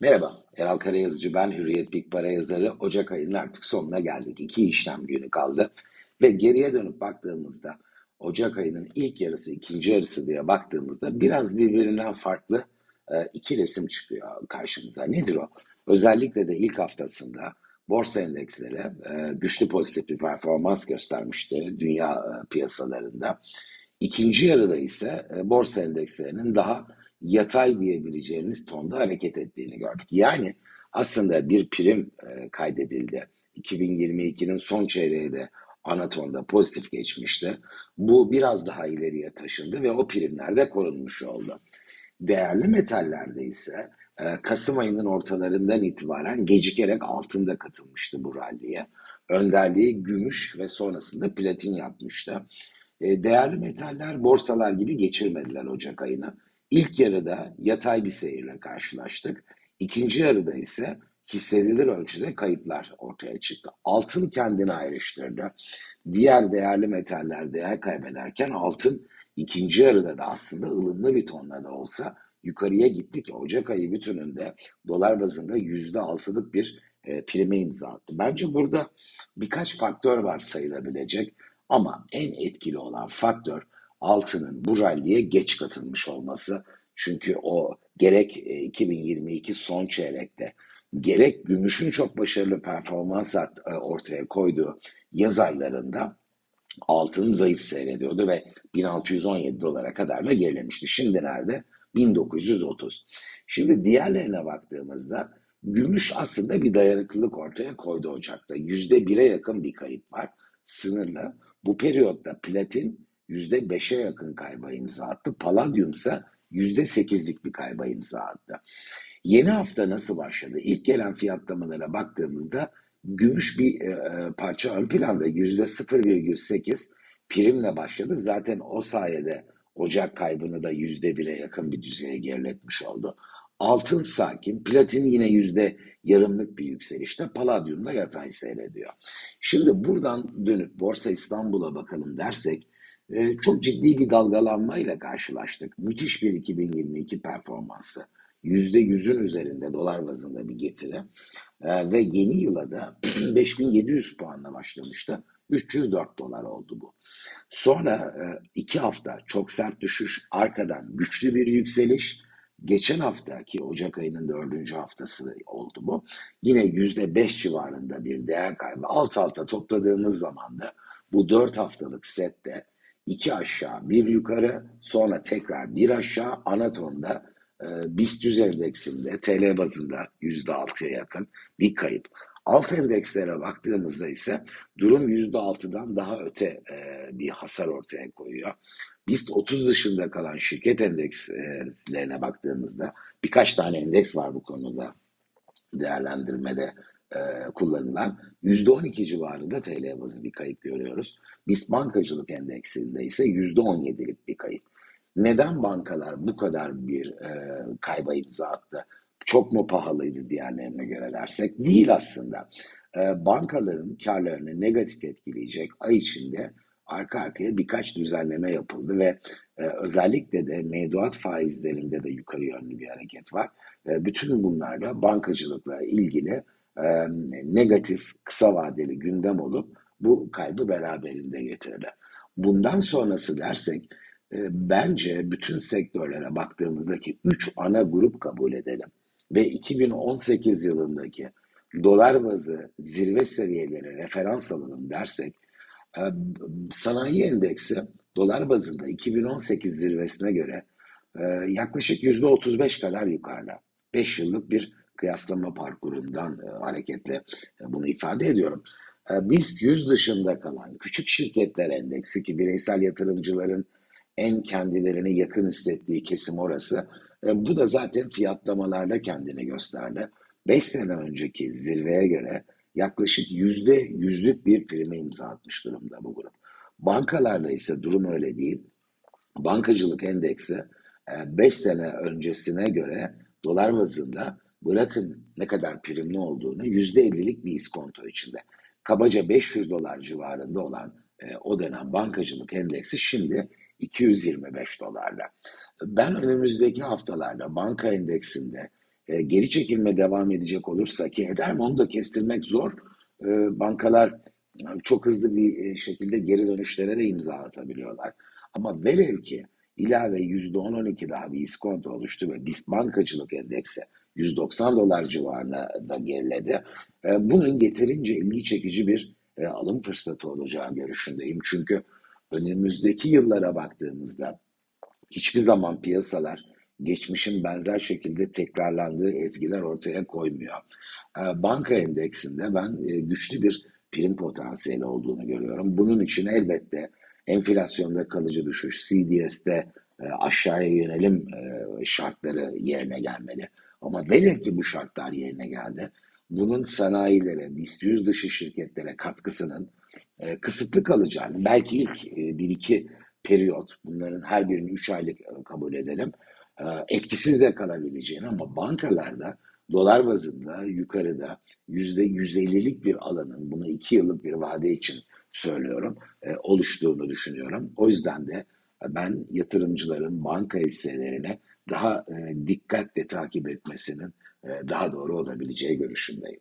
Merhaba, Eral Karayazıcı ben, Hürriyet Big Para yazarı. Ocak ayının artık sonuna geldik. İki işlem günü kaldı. Ve geriye dönüp baktığımızda Ocak ayının ilk yarısı, ikinci yarısı diye baktığımızda biraz birbirinden farklı e, iki resim çıkıyor karşımıza. Nedir o? Özellikle de ilk haftasında borsa endeksleri e, güçlü pozitif bir performans göstermişti dünya e, piyasalarında. İkinci yarıda ise borsa endekslerinin daha yatay diyebileceğimiz tonda hareket ettiğini gördük. Yani aslında bir prim e, kaydedildi. 2022'nin son çeyreği de ana tonda pozitif geçmişti. Bu biraz daha ileriye taşındı ve o primler de korunmuş oldu. Değerli metallerde ise e, Kasım ayının ortalarından itibaren gecikerek altında katılmıştı bu ralliye. Önderliği gümüş ve sonrasında platin yapmıştı. E, değerli metaller borsalar gibi geçirmediler Ocak ayını. İlk yarıda yatay bir seyirle karşılaştık. İkinci yarıda ise hissedilir ölçüde kayıplar ortaya çıktı. Altın kendini ayrıştırdı. Diğer değerli metaller değer kaybederken altın ikinci yarıda da aslında ılımlı bir tonla da olsa yukarıya gitti ki Ocak ayı bütününde dolar bazında yüzde altılık bir e, prime imza attı. Bence burada birkaç faktör var sayılabilecek ama en etkili olan faktör altının bu ralliye geç katılmış olması. Çünkü o gerek 2022 e, son çeyrekte gerek gümüşün çok başarılı performans e, ortaya koyduğu yaz aylarında altın zayıf seyrediyordu ve 1617 dolara kadar da gerilemişti. Şimdi nerede? 1930. Şimdi diğerlerine baktığımızda gümüş aslında bir dayanıklılık ortaya koydu Ocak'ta. Yüzde bire yakın bir kayıp var. Sınırlı. Bu periyotta platin %5'e yakın kayba imza attı. Palladium ise %8'lik bir kayba imza attı. Yeni hafta nasıl başladı? İlk gelen fiyatlamalara baktığımızda gümüş bir e, e parça ön planda %0,8 primle başladı. Zaten o sayede Ocak kaybını da %1'e yakın bir düzeye geriletmiş oldu. Altın sakin, platin yine yüzde yarımlık bir yükselişte, paladyum da yatay seyrediyor. Şimdi buradan dönüp Borsa İstanbul'a bakalım dersek, e, çok ciddi bir dalgalanmayla karşılaştık. Müthiş bir 2022 performansı. %100'ün üzerinde dolar bazında bir getiri. E, ve yeni yıla da 5700 puanla başlamıştı. 304 dolar oldu bu. Sonra e, iki hafta çok sert düşüş, arkadan güçlü bir yükseliş. Geçen haftaki Ocak ayının dördüncü haftası oldu bu. Yine yüzde beş civarında bir değer kaybı alt alta topladığımız zaman da bu dört haftalık sette iki aşağı bir yukarı sonra tekrar bir aşağı anatonda e, BIST 100 endeksinde TL bazında %6'ya yakın bir kayıp. Alt endekslere baktığımızda ise durum %6'dan daha öte e, bir hasar ortaya koyuyor. BIST 30 dışında kalan şirket endekslerine baktığımızda birkaç tane endeks var bu konuda değerlendirmede e, kullanılan %12 civarında TL bazı bir kayıp görüyoruz. BIST bankacılık endeksinde ise %17'lik bir kayıp. Neden bankalar bu kadar bir e, kayba imza attı? Çok mu pahalıydı diğerlerine göre dersek? Değil aslında. E, bankaların karlarını negatif etkileyecek ay içinde arka arkaya birkaç düzenleme yapıldı ve e, özellikle de mevduat faizlerinde de yukarı yönlü bir hareket var. E, bütün bunlarla bankacılıkla ilgili e, negatif kısa vadeli gündem olup bu kaybı beraberinde getirirler. Bundan sonrası dersek e, bence bütün sektörlere baktığımızdaki üç ana grup kabul edelim. Ve 2018 yılındaki dolar bazı zirve seviyeleri referans alalım dersek e, sanayi endeksi dolar bazında 2018 zirvesine göre e, yaklaşık %35 kadar yukarıda. 5 yıllık bir kıyaslama parkurundan e, hareketle e, bunu ifade ediyorum. E, BIST 100 dışında kalan küçük şirketler endeksi ki bireysel yatırımcıların en kendilerine yakın hissettiği kesim orası. E, bu da zaten fiyatlamalarda kendini gösterdi. 5 sene önceki zirveye göre yaklaşık yüzde yüzlük bir prime imza atmış durumda bu grup. Bankalarla ise durum öyle değil. Bankacılık endeksi 5 e, sene öncesine göre dolar bazında bırakın ne kadar primli olduğunu yüzde ellilik bir iskonto içinde. Kabaca 500 dolar civarında olan e, o dönem bankacılık endeksi şimdi 225 dolarla. Ben önümüzdeki haftalarda banka endeksinde e, geri çekilme devam edecek olursa ki eder mi onu da kestirmek zor. E, bankalar çok hızlı bir e, şekilde geri dönüşlere de imza atabiliyorlar. Ama velev ki ilave %10-12 daha bir iskonto oluştu ve BIST bankacılık endeksi 190 dolar civarına da geriledi. E, bunun yeterince ilgi çekici bir e, alım fırsatı olacağı görüşündeyim. Çünkü önümüzdeki yıllara baktığımızda hiçbir zaman piyasalar geçmişin benzer şekilde tekrarlandığı ezgiler ortaya koymuyor. Banka endeksinde ben güçlü bir prim potansiyeli olduğunu görüyorum. Bunun için elbette enflasyonda kalıcı düşüş, CDS'de e, aşağıya yönelim e, şartları yerine gelmeli. Ama velev ki bu şartlar yerine geldi, bunun sanayilere, BIST 100 dışı şirketlere katkısının e, kısıtlı kalacağını, belki ilk e, bir iki periyot, bunların her birini 3 aylık e, kabul edelim, e, etkisiz de kalabileceğini ama bankalarda dolar bazında yukarıda yüzde 150'lik bir alanın, bunu iki yıllık bir vade için söylüyorum, e, oluştuğunu düşünüyorum. O yüzden de ben yatırımcıların banka hisselerine daha dikkatle takip etmesinin daha doğru olabileceği görüşündeyim.